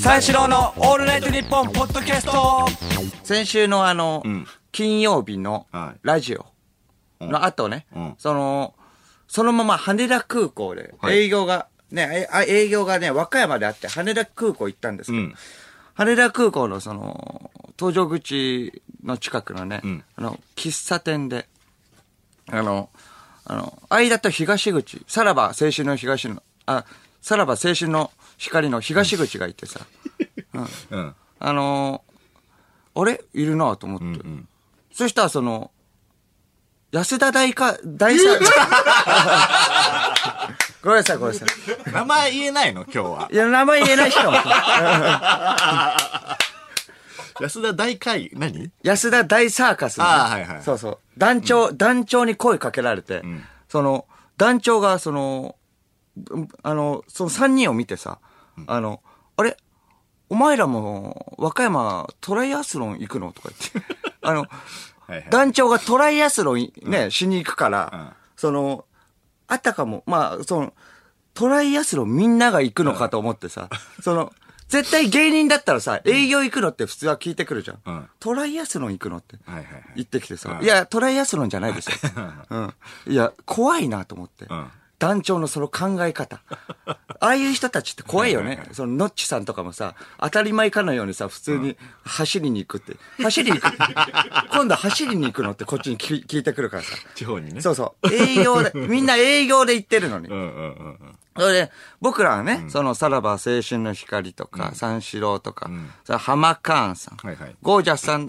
三四郎のオールナイトニッポンポッドキャスト。先週のあの、ん。金曜日のはい。ラジオの後ね、うん。その、そのまま羽田空港ではい。営業が、ね、えあ営業がね、和歌山であって羽田空港行ったんですけど、うん。羽田空港のその、搭乗口の近くのね、ん。あの、喫茶店で、あの、あの、間と東口、さらば青春の東の、あ、さらば青春の光の東口がいてさ、うん。あのあれ？いるなと思って。んそしたらその、安田大か、大さ、ごめんなさい、ごめんなさい。名前言えないの？今日は。いや、名前言えない人も。安田大会、何？安田大サーカスあーはいはいそうそう。団長、団長に声かけられて、んその、団長が、その、うんあの、その三人を見てさ、あの、あれ？お前らも、和歌山トライアスロン行くの？とか言って。あの、はいはい。団長がトライアスロンね、しに行くから、うんその、あったかも、まあ、その、トライアスロンみんなが行くのかと思ってさ、その、絶対芸人だったらさ、営業行くのって普通は聞いてくるじゃん。うんトライアスロン行くのってはいはいはい。言ってきてさ、うんいや、トライアスロンじゃないですよ。うん。いや、怖いなと思って。うん団長のその考え方。ああいう人たちって怖いよね。その、ノッチさんとかもさ、当たり前かのようにさ、普通に走りに行くって。走りに行く。今度走りに行くのってこっちに聞聞いてくるからさ。地方にね。そうそう。営業で、みんな営業で行ってるのにう。んうんうんうん。それで、僕らはね、その、さらば青春の光とか、三四郎とか、それ浜カーンさん、はいはいゴージャスさん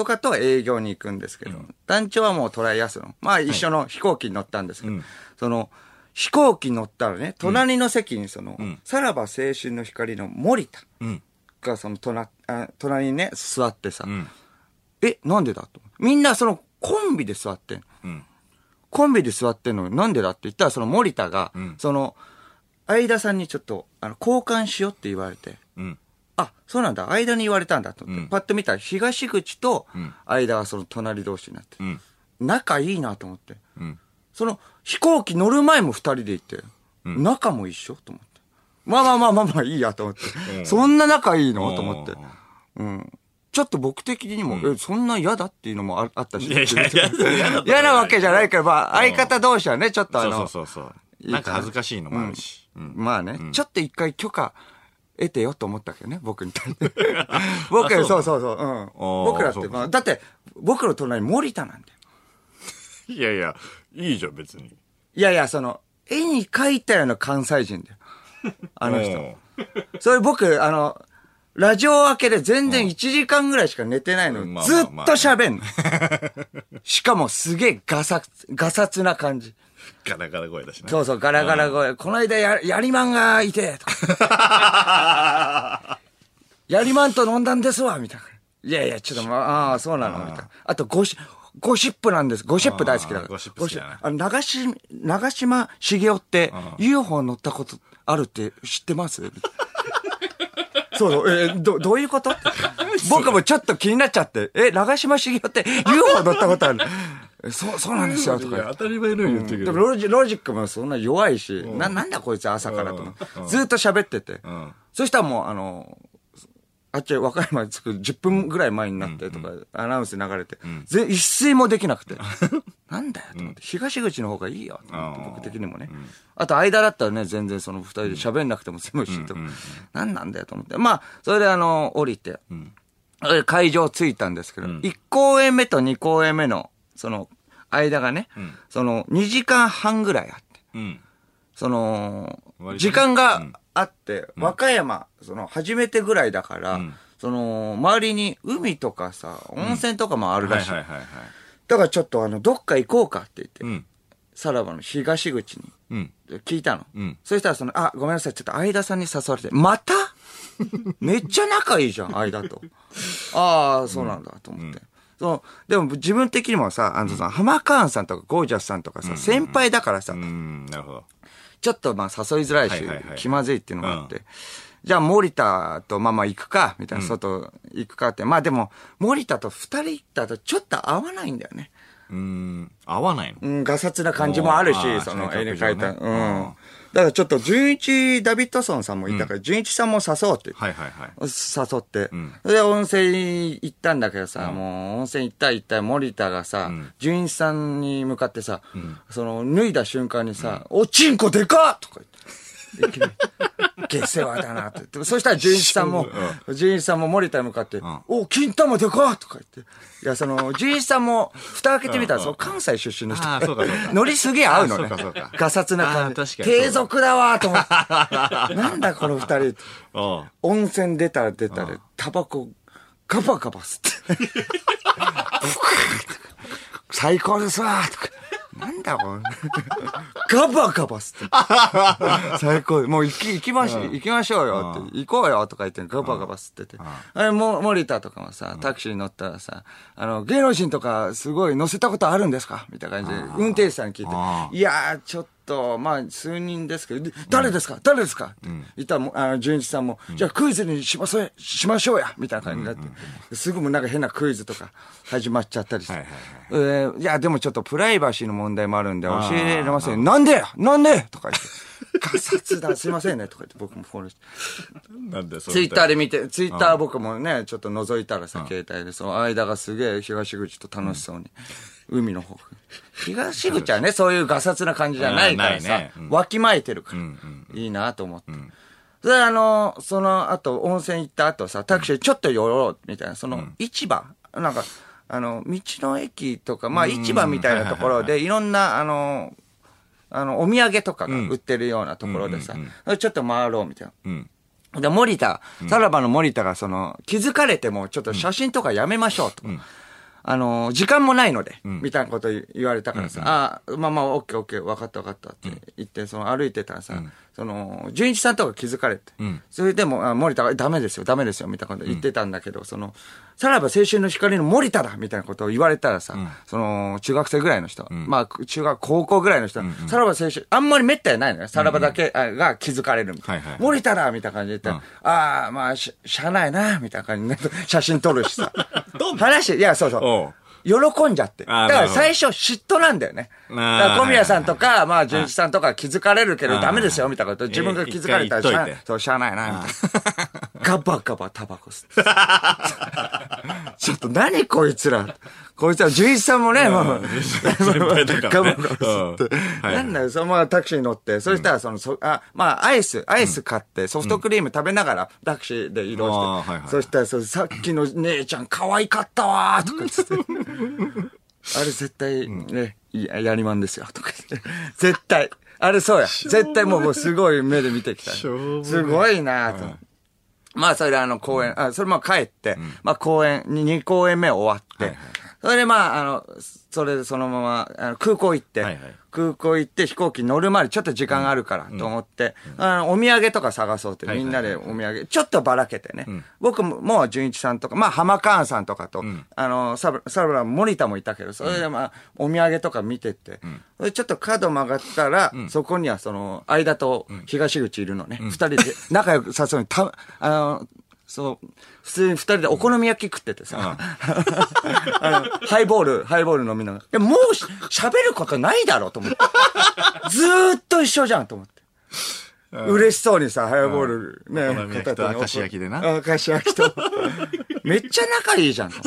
とかと営業に行くんですけど、団長はもうトライアスロン。まあ一緒の飛行機に乗ったんですけど、うんその、飛行機に乗ったらね、隣の席にその、んさらば青春の光の森田うん。がその隣、あ隣にね、座ってさ、うん。え、なんでだと。みんなそのコンビで座ってん。うん。コンビで座ってんのになんでだって言ったら、その森田が、んその、相田さんにちょっと、あの、交換しようって言われて、うん。あ、そうなんだ、間に言われたんだと思って、うんパッと見たら東口とん間はその隣同士になって、うん。仲いいなと思って。うん。その飛行機乗る前も二人で行って、仲も一緒と思って。まあまあまあまあまあいいやと思って。うんそんな仲いいのと思ってうん。うん。ちょっと僕的にも、え、そんな嫌だっていうのもああったし。いやいやいや嫌だと嫌なわけじゃないけど、まあ相方同士はね、ちょっとあそうの、そうそうそう。いいなんか恥ずかしいのもあるし。うん。まあね、んちょっと一回許可得てよと思ったけどね、僕に対して。僕、あそうそうそうそう、うん。ー僕らって、まあ、だって、僕の隣森田なんだよ。いやいや、いいじゃん、別に。いやいや、その、絵に描いたような関西人だよ。あの人。うんそれ僕、あの、ラジオ明けで全然1時間ぐらいしか寝てないのに、ずっと喋んの。しかもすげえガサツ、ガサツな感じ。ガラガラ声だしな。そうそう、ガラガラ声。この間や、やりまんがいて、とか。やりまんと飲んだんですわ、みたいな。いやいや、ちょっとまあ、ああ、そうなの、みたいな。あと、ゴシ、ゴシップなんです。ゴシップ大好きだから。ゴシップ好きだねあの、長し、長島茂雄って、UFO 乗ったことあるって知ってます？そうそう、えーど、どういうこと？僕もちょっと気になっちゃって、え、長島茂雄って UFO 乗ったことある？えそう、そうなんですよ、とか。当たり前のように言ってるけど。ロジロジックもそんな弱いし、な、なんだこいつ朝からとずっと喋ってて。うん。そしたらもう、あの、あっち和歌山に着く10分ぐらい前になってとか、アナウンス流れて、ぜ一睡もできなくて。なんだよと思って、東口の方がいいよと思って、あー僕的にもね。あと、間だったらね、全然その二人で喋んなくても済むし、なんなんだよと思って。まあ、それであの、降りて、会場着いたんですけど、1公演目と2公演目の、その、間がね、その、2時間半ぐらいあって。うん。その時間があって、和歌山、その、初めてぐらいだから、んその、周りに海とかさ、温泉とかもあるらしい。だからちょっとあの、どっか行こうかって言って、うん。さらばの東口にうん。聞いたの。うんそしたらその、あ、ごめんなさい、ちょっと相田さんに誘われて、また？めっちゃ仲いいじゃん、相田と。ああ、そうなんだ、と思って。そのでも自分的にもさ、あのさ、浜川さんとかゴージャスさんとかさ、先輩だからさ、うん、なるほど。ちょっとまあ誘いづらいし、気まずいっていうのがあって、じゃあ森田とまあまあ行くか、みたいな、外行くかって。まあでも、森田と二人行ったとちょっと合わないんだよね。うん、合わないの？うん、ガサツな感じもあるしその絵に描いた。うん。あ。だからちょっと、純一ダビッドソンさんもいたから、純一さんも誘おうって。はいはいはい。誘って、ん。それで温泉行ったんだけどさ、もう温泉行った行った森田がさ、ん。純一さんに向かってさ、その脱いだ瞬間にさ、おちんこでかっとか言って。下世話だなって。でそしたら純一さんも、純一さんも森田に向かって、お、金玉でかっとか言って。いや、その、純一さんも、蓋開けてみたら、その関西出身の人。ああ、そうかそうか。ノリすげえ合うのね。あそうかそうかガサツな感じ。低俗だわーと思って。なんだこの二人。温泉出たら出たら、タバコ、ガバガバ吸って。最高ですわとか。なんだこれ。ガバガバ吸って。最高。もう行き、行きまし、行きましょうよって。行こうよとか言ってガバガバ吸ってて。あれ、も、森田とかもさ、タクシーに乗ったらさ、あの、芸能人とかすごい乗せたことあるんですか？みたいな感じで、運転手さんに聞あいて。いやー、ちょっと、まあ、数人ですけど、で誰ですか？誰ですか？って言ったらあの、純一さんも、じゃあクイズにしましょうしましょうやみたいな感じになって、すぐもうなんか変なクイズとか始まっちゃったりして。えーいや、でもちょっとプライバシーの問題もあるんで教えられません。なんでなんでとか言って。ガサツだ、すいませんね。とか言って僕もフォローして。なんでそツイッターで。で見て、ツイッター僕もね、ちょっと覗いたらさ、携帯で、その間がすげえ東口と楽しそうに、海の方。東口はね、そういうガサツな感じじゃないからさね、うん。わきまえてるから、いいなと思って。それであの、その後、温泉行った後さ、タクシーでちょっと寄ろう、みたいな、その、市場。なんか、あの、道の駅とか、まあ、市場みたいなところで、いろんな、あの、あの、お土産とかが売ってるようなところでさ、ちょっと回ろう、みたいな。うん。で、森田、さらばの森田がその、気づかれても、ちょっと写真とかやめましょうと。あの、時間もないので、みたいなこと言われたからさ、ああ、まあまあ、オッケーオッケー、分かった分かったって言って、その歩いてたらさ、その、純一さんとか気づかれて、ん。それでも、あ森田がダメですよ、ダメですよ、みたいなこと言ってたんだけど、その、さらば青春の光の森田だみたいなことを言われたらさ、その、中学生ぐらいの人、まあ、中学、高校ぐらいの人、さらば青春、あんまり滅多にないのよ。さらばだけあが気づかれるみたいな。はいはい森田だみたいな感じで言ったら、ああ、まあ、し、しゃあないな、みたいな感じになって、写真撮るしさ。話、いや、そうそう。喜んじゃって。だから最初嫉妬なんだよね。だから小宮さんとか、まあ、純一さんとか気づかれるけどダメですよ、みたいなこと。自分が気づかれたらしゃあ一回言っといてそう、しゃあないな、みたいな。ガバガバタバコ吸って。ちょっと何こいつら。こいつら、純一さんもね、もう、先輩だからね。なんだよ、そのままタクシーに乗って、そしたら、その、そあ、まあ、アイス、アイス買って、ソフトクリーム食べながら、タクシーで移動して、そしたら、そさっきの姉ちゃん可愛かったわーとか言って。あれ絶対ね、いや、やりまんですよ、とか言って。絶対。あれそうや。絶対もうもうすごい目で見てきた。すごいなと。まあ、それであの公演、あ、それまあ帰って、まあ公演、に2公演目終わって、それでまあ、あの、それでそのまま、あの空港行って、はいはい。空港行って飛行機乗るまでちょっと時間があるからと思って、あのお土産とか探そうって、みんなでお土産、ちょっとばらけてね。僕も、もう純一さんとか、まあ浜川さんとかと、あの、サブ、サブラ森田もいたけど、それでまあ、お土産とか見てって、ちょっと角曲がったら、そこにはその、間と東口いるのね。二、人で仲良くさそうに、た、あの、そう、普通に二人でお好み焼き食っててさ、あのハイボール、ハイボール飲みながら。いや、もうし喋ることないだろうと思って。ずーっと一緒じゃんと思って。嬉しそうにさ、ハイボールね、片手に明石焼きでなあ明石焼きと。めっちゃ仲いいじゃんと。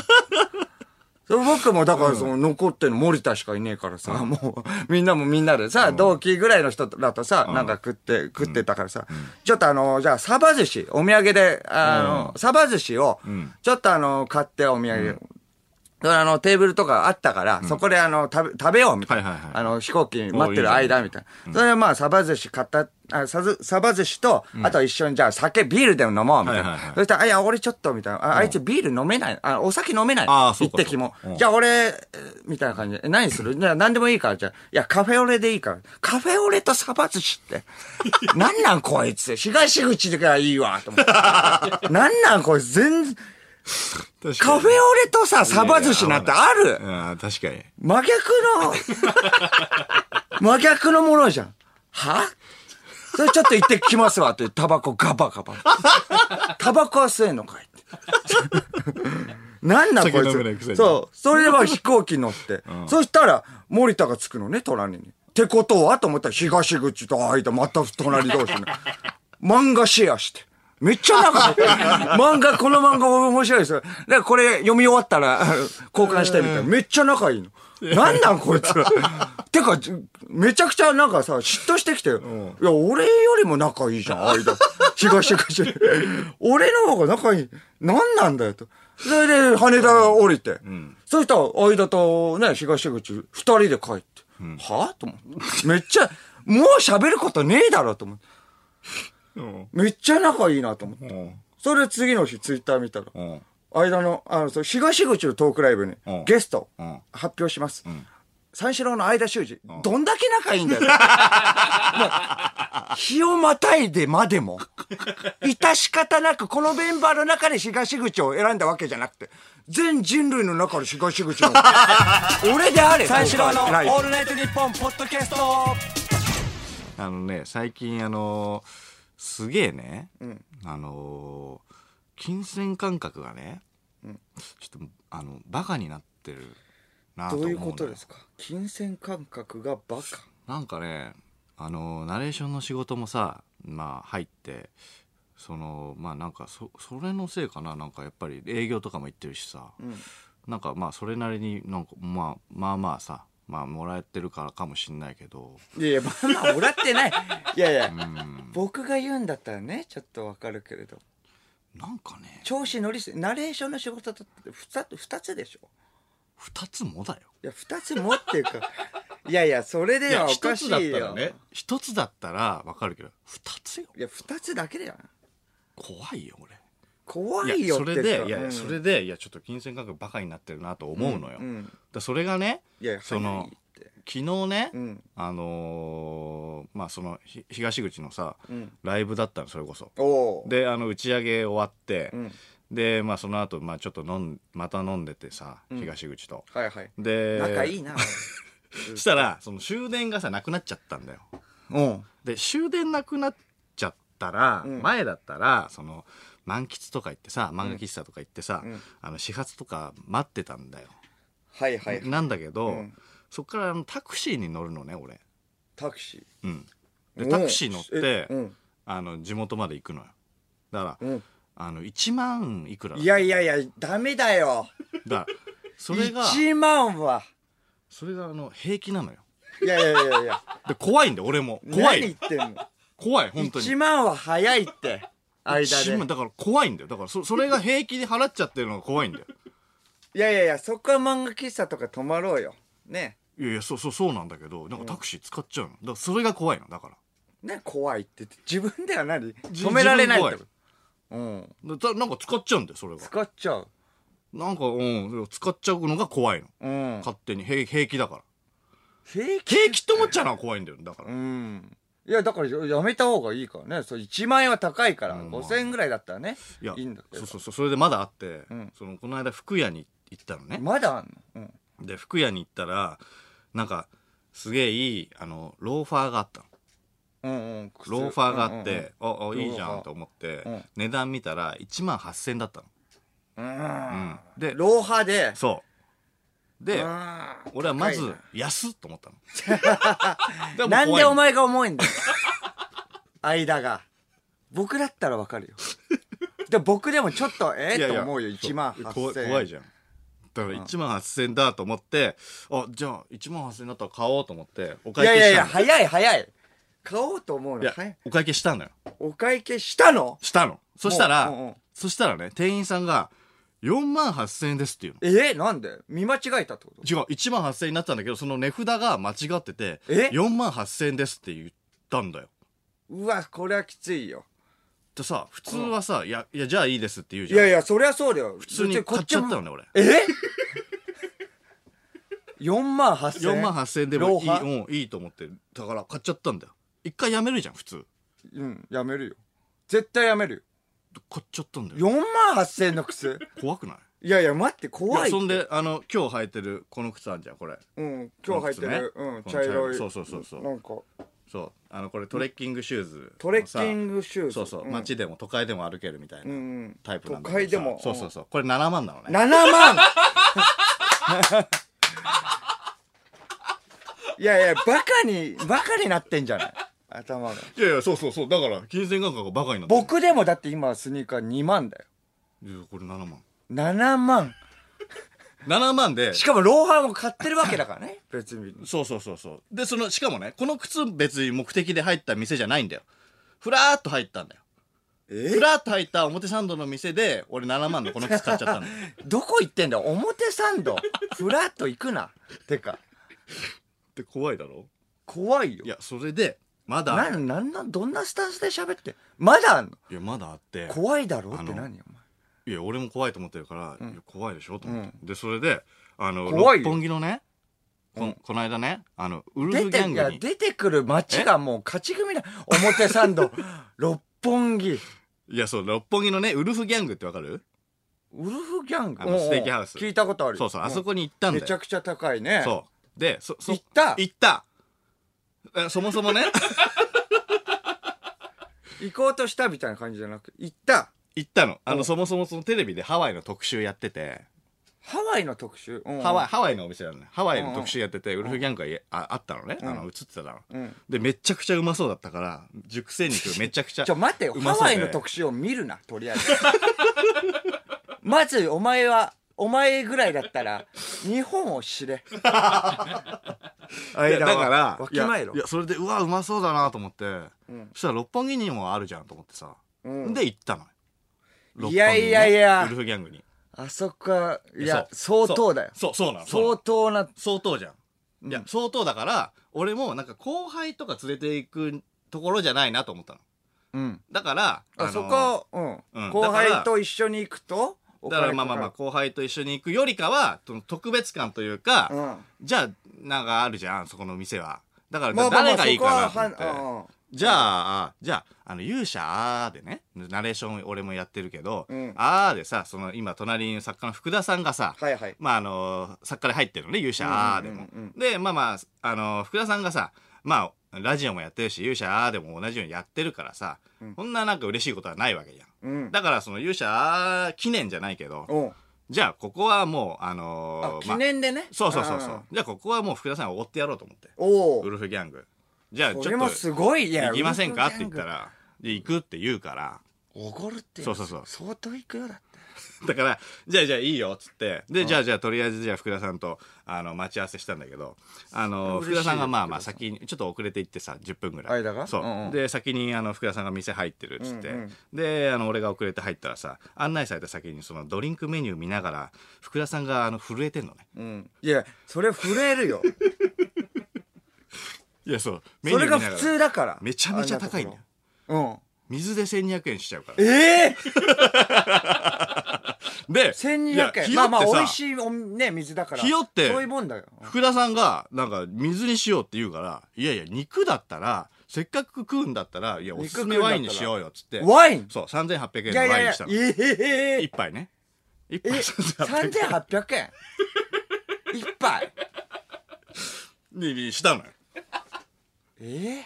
それ僕もだからその残ってるの森田しかいねえからさ、もうみんなもみんなでさ、同期ぐらいの人だとさ、なんか食って、食ってたからさ、ちょっとあの、じゃあサバ寿司、お土産で、あの、サバ寿司を、ちょっとあの、買ってお土産。それあの、テーブルとかあったから、そこであの、食べ、食べようみたいな。はいはいはい。あの、飛行機待ってる間みたいな。それでまあ、サバ寿司買った、あさずサバ寿司と、あと一緒にじゃあ酒、ビールでも飲もうみたいな。そしたら、あ、いや、俺ちょっと、みたいな。ああいつビール飲めない。あ、お酒飲めない。あーそうか一滴もじゃあ俺、えーみたいな感じで、え何する？じゃあ何でもいいから、じゃあ、いや、カフェオレでいいから。カフェオレとサバ寿司って。なんなんこいつ？東口でからいいわ、と思って。なんなんこいつ？全然、確カフェオレとさ、サバ寿司なんてあるうん、確かに。真逆の、真逆のものじゃん。は？それちょっと行ってきますわって、タバコガバガバ。タバコは吸えんのかいって。なんなんこいつ。そう。それでは飛行機乗って。そしたら、森田がつくのね、隣に。ってことは？と思ったら東口と間また隣同士ね。漫画シェアして。めっちゃ仲いい。漫画、この漫画面白いですよ。だからこれ読み終わったら 交換してみたいな。めっちゃ仲いいの。なんなんこいつら。てか、めちゃくちゃなんかさ、嫉妬してきて、いや、俺よりも仲いいじゃん、間。東口。俺の方が仲いい。なんなんだよと。それで、羽田降りて。そしたら、間とね、東口、二人で帰って。はと思って。めっちゃ、もう喋ることねえだろと思って。うん。めっちゃ仲いいなと思って。うん。それで次の日、ツイッター見たら、うん。間の、あの、東口のトークライブにうん、ゲストうん、発表します。三四郎の間修二、どんだけ仲いいんだよ。日をまたいでまでも、致し方なく、このメンバーの中で東口を選んだわけじゃなくて、全人類の中で東口の、俺であれ、三四郎のオールナイトニッポンポッドキャストあのね、最近あのすげえね、あの金銭感覚がね、ちょっと、あの、バカになってるなとどう思うんだよ。いうことですか？金銭感覚がバカ。なんかね、あのナレーションの仕事もさ、まあ入って、その、まあなんかそ、それのせいかな、なんかやっぱり営業とかも行ってるしさ、なんかまあそれなりになんか、まあ、まあまあさ、まあもらえてるからかもしんないけど、いやいや、まあまあ、もらってない。いやいや、僕が言うんだったらね、ちょっとわかるけれど。なんかね、調子乗りすぎ、ナレーションの仕事だって二つ、二つでしょ二つもだよ。いや、二つもっていうか、いやいや、それではおかしいよ。一つだったらね一つだったらわかるけど二つよいや、二つだけだよ。怖いよ俺怖いよってそれでかうん。いやそれでいやちょっと金銭感覚バカになってるなと思うのよ、だそれがねいや、その。昨日ね、うん。あのーまあそのひ東口のさ、ん。ライブだったのそれこそ。であの打ち上げ終わって、ん。でまあその後まあちょっと飲んまた飲んでてさ東口と、はいはい。で仲いいな。そ したらその終電がさなくなっちゃったんだよ。うん。で終電なくなっちゃったら、ん。前だったらその満喫とか行ってさ漫画喫茶とか行ってさ、ん。あの始発とか待ってたんだよ、はいはい。なんだけど、うん。そっからあのタクシーに乗るのね俺。タクシうん。ー。でタクシー乗ってえ、うん。あの地元まで行くのよ。だから、うん。あの1万いくらだいやいやいや、ダメだよ。だそれが1万は。それがあの平気なのよ。いやいやいやいや。で怖いんだよ俺も。怖何言っいてんの？怖い本当に。1万は早いって。間1で万。だから怖いんだよだからそ それが平気で払っちゃってるのが怖いんだよいやいやいや、そこは漫画喫茶とか泊まろうよ。ね。いやいやそうそうそうなんだけどなんかタクシー使っちゃうのだからそれが怖いのだからね、怖いって言って。自分では何？じ止められないってうん。だだなんか使っちゃうんだよそれが使っちゃう。なんかうん使っちゃうのが怖いのうん。勝手に平平気だから平気？平気って思っちゃうのは怖いんだよだからうん。いや、だからやめた方がいいからね。そう、1万円は高いから。うんまあ5000円ぐらいだったらね。いやいいんだけど。そうそうそうそれでまだあって、んそのこの間服屋に行ったのね、まだあんの？うん。で服屋に行ったらなんかすげえいいあのローファーがあったのうんうん。靴ローファーがあっうんて、ああいいじゃんと思って、うん値段見たら1万8000円だったの、うん。うんうん、でローハで。そうでうん俺はまず安っと思ったの。なんでお前前が重いんだよ。間が。僕だったらわかるよ。で僕でもちょっと、ええと思うよ、1万8000円。怖いじゃん。だから1万8000円だと思って、あじゃあ1万8000円だったら買おうと思っておい会やいやいや、計したの早い早い。買おうと思ういやの。お会計したのよ。お会計したの？したの。そしたら、そしたらね店員さんが4万8000円ですっていうの。えなんで？見間違えたってこと？違う1万8000円になったんだけどその値札が間違っててえ？4万8000円ですって言ったんだよ。うわ、これはきついよ。でさ普通はさ、いやいやじゃあいいですって言うじゃん。いやいや、そりゃそうだよ。普普通に買っちゃったのね俺。え ?4 万8000 4円？万8000円でもいい,、うん、いいと思ってだから買っちゃったんだよ。一回やめるじゃん普通。うん、やめるよ。絶対やめるよ。買っちゃったんだよ。4万8000円の靴？怖くない？いやいや、待って、怖い。いやそんであの今日履いてるこの靴あるじゃんこれ。うん、今日履いてる、うん、茶色い。そうそうそうそう。なんか、そう。あのこれトレッキングシューズ。トレッキングシューズ。そうそう、ん。街でも都会でも歩けるみたいなうんうん。タイプなんだ都会でも。そうそうそう。これ7万なのね。7万！い いやいや、バカに、バカになってんじゃない？頭が。いやいや、そうそうそう。だから、金銭感覚がバカになってる。僕でもだって今スニーカー2万だよ。いや、これ7万。7万。7万で、しかもローハーも買ってるわけだからね。別に。そうそうそうそう。で、その、しかもね、この靴別に目的で入った店じゃないんだよ。ふらーっと入ったんだよ。ふらーっと入った表参道の店で、俺7万のこの靴買っちゃったんだよ。どこ行ってんだよ表参道。フラッと行くな。てか、って怖いだろ？怖いよい。や、それで、まだ、なん、なんなん、どんなスタンスで喋って。まだあんの？いや、まだあって、怖いだろ？って何？よ、お前。いや、俺も怖いと思ってるから、いや怖いでしょ？と思って。で、それで、あの、怖いよ。六本木のね、ここの間ね、あの、ウルフギ出て、ャングに、出てくる街がもう勝ち組だ。表参道、六本木、いや、そう、六本木のね、ウルフギャングってわかる？ウルフギャング？あのステーキハウス。聞いたことあるよ。そうそう、あそここに行ったんだよ。めちゃくちゃ高いね。そう。で、そ、そ、行った？行った。えそもそもね、行こうとしたみたいな感じじゃなく行った。行ったの。あの、うんそもそもそのテレビでハワイの特集やってて、ハワイの特集？うんハワイ、ハワイのお店なのね。ハワイの特集やってて、ウルフギャングがいああったのね。あの、映ってたの。うんで、めちゃくちゃうまそうだったから、熟成肉めちゃくちゃ。ちょ、待ってよ。ハワイの特集を見るな、とりあえず。まず、お前は、お前ぐらいだったら、日本を知れ。いやだから、わきまえろいやそれで、うわ、うまそうだなと思って、んそしたら六本木にもあるじゃんと思ってさ。うんで、行ったのいやいやいやウルフギャングに。あそこは、いや、相当だよ。そう、そうなの。相の当な、相当じゃん。いや、相当だから、俺もなんか後輩とか連れて行くところじゃないなと思ったの。うん。だから、あ、のそこ、うん。うん後輩と一緒に行くと、おだから金まあまあまあ、か後輩と一緒に行くよりかは、その特別感というか、うん。じゃあ、なんかあるじゃん、そこの店は。だから、まあまあまあ誰がいいかなっそこははんて。じゃあ、じゃあ、あの、勇者あーでね、ナレーション俺もやってるけど、うんあーでさ、その今隣に作家の福田さんがさ、はいはい。まああの、作家で入ってるのね、勇者あーでも。うんうんで、まあまあ、あの、福田さんがさ、まあ、ラジオもやってるし、勇者あーでも同じようにやってるからさ、こんななんか嬉しいことはないわけじゃん。うん。だからその勇者記念じゃないけど、じゃあここはもう、ああの、記念でね？そうそうそうそんう。じゃあここはもう福田さんを追ってやろうと思って。おお。ウルフギャング。じゃあちょっと行きませんか？って言。ったら、で行くって言うから、おごるって。そうそうそう相当行くよだって。だから、じゃあじゃあいいよっつって、で、じゃあじゃあとりあえずじゃあ福田さんと、あの、待ち合わせしたんだけど、あの、福田さんがまあまあ先に、ちょっと遅れて行ってさ、10分ぐらい。間が？そう。うんうんで、先にあの、福田さんが店入ってるっつって、うんうんで、あの、俺が遅れて入ったらさ、案内された先にそのドリンクメニュー見ながら、福田さんがあの、震えてんのね。うん。いや、それ震えるよ。いや、そう。メそれが普通だから。めちゃめちゃ高いんだよ。あん。水で1200円しちゃうから。うん。え えで、いや1200円。まあまあ、美味しいおね、水だから。ひよってそういうもんだよ。福田さんが、なんか、水にしようって言うから、いやいや、肉だったら、せっかく食うんだったら、いや、おすすめワインにしようよ、つって。ワイン？そう、3800円いやいやいやのワインにした、の。ええ一杯ね。一杯え、3800 3800円？一杯？円にしたのよ。え？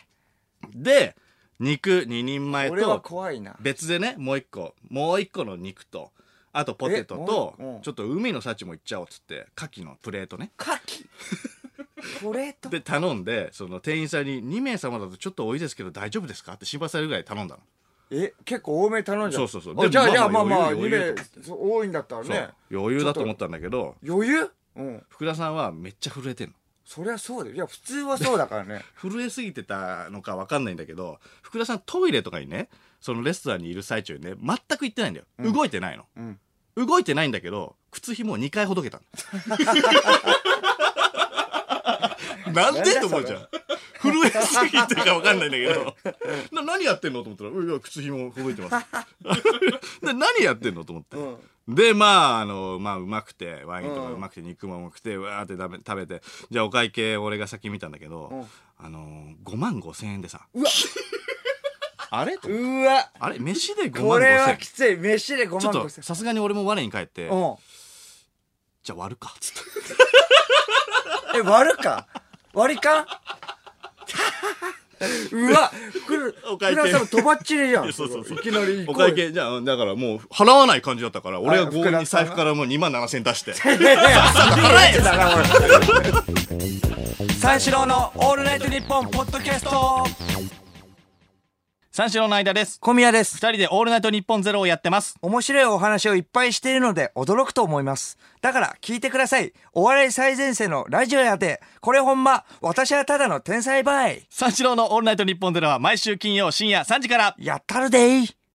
で、肉2人前え俺はと、怖いな。別でね、もう一個、もう一個の肉と、あとポテトえとちょっと海の幸もいっちゃおうっつって、牡蠣のプレートね。牡蠣？これと。で、頼んで、その店員さんに、2名様だとちょっと多いですけど大丈夫ですかって心配されるぐらい頼んだの。え、結構多めに頼んじゃう？そうそうそうじゃあ、じゃあ、ままあまああまあ、2余裕余裕名、多いんだったらね。。余裕だと思ったんだけど、余裕？うん。福田さんはめっちゃ震えてんの。そりゃそうだよ。いや、普通はそうだからね。震えすぎてたのか分かんないんだけど福田さんトイレとかにねそのレストランにいる最中にね全く行ってないんだよ、動いてないの、ん動いてないんだけど靴ひもを2回ほどけたの。なんでと思うじゃん。震えすぎてか分かんないんだけど。な何やってんのと思ったら「いや靴ひもほどいてます」で何やってんのと思って、でまああのまあうまくてワインとかうまくて肉もうまくてわーって食べて。じゃあお会計俺が先見たんだけど、あの5万5千円でさ。うわ あれ？とうわ。あれ？飯で5万これ5千円はきつい。飯で5万ちょっと5千さすがに俺も我に返って。うん。じゃあ割るか。っつってえ、割るか？割り勘？うわ、ふる、お会計。福田さんとばっちりじゃん。そうそうそう。いきなり行おこうよ会計。じゃあだからもう払わない感じだったから俺があ強引に財布からもう2万7千出して。いやいや払えだな、これ。三四郎のオールナイトニッポンポッドキャスト三四郎の相田です。小宮です。二人でオールナイトニッポンゼロをやってます。面白いお話をいっぱいしているので驚くと思います。だから聞いてください。お笑い最前線のラジオやで、これほんま、私はただの天才バイ。三四郎のオールナイトニッポンゼロは毎週金曜深夜3時から。やったるでい。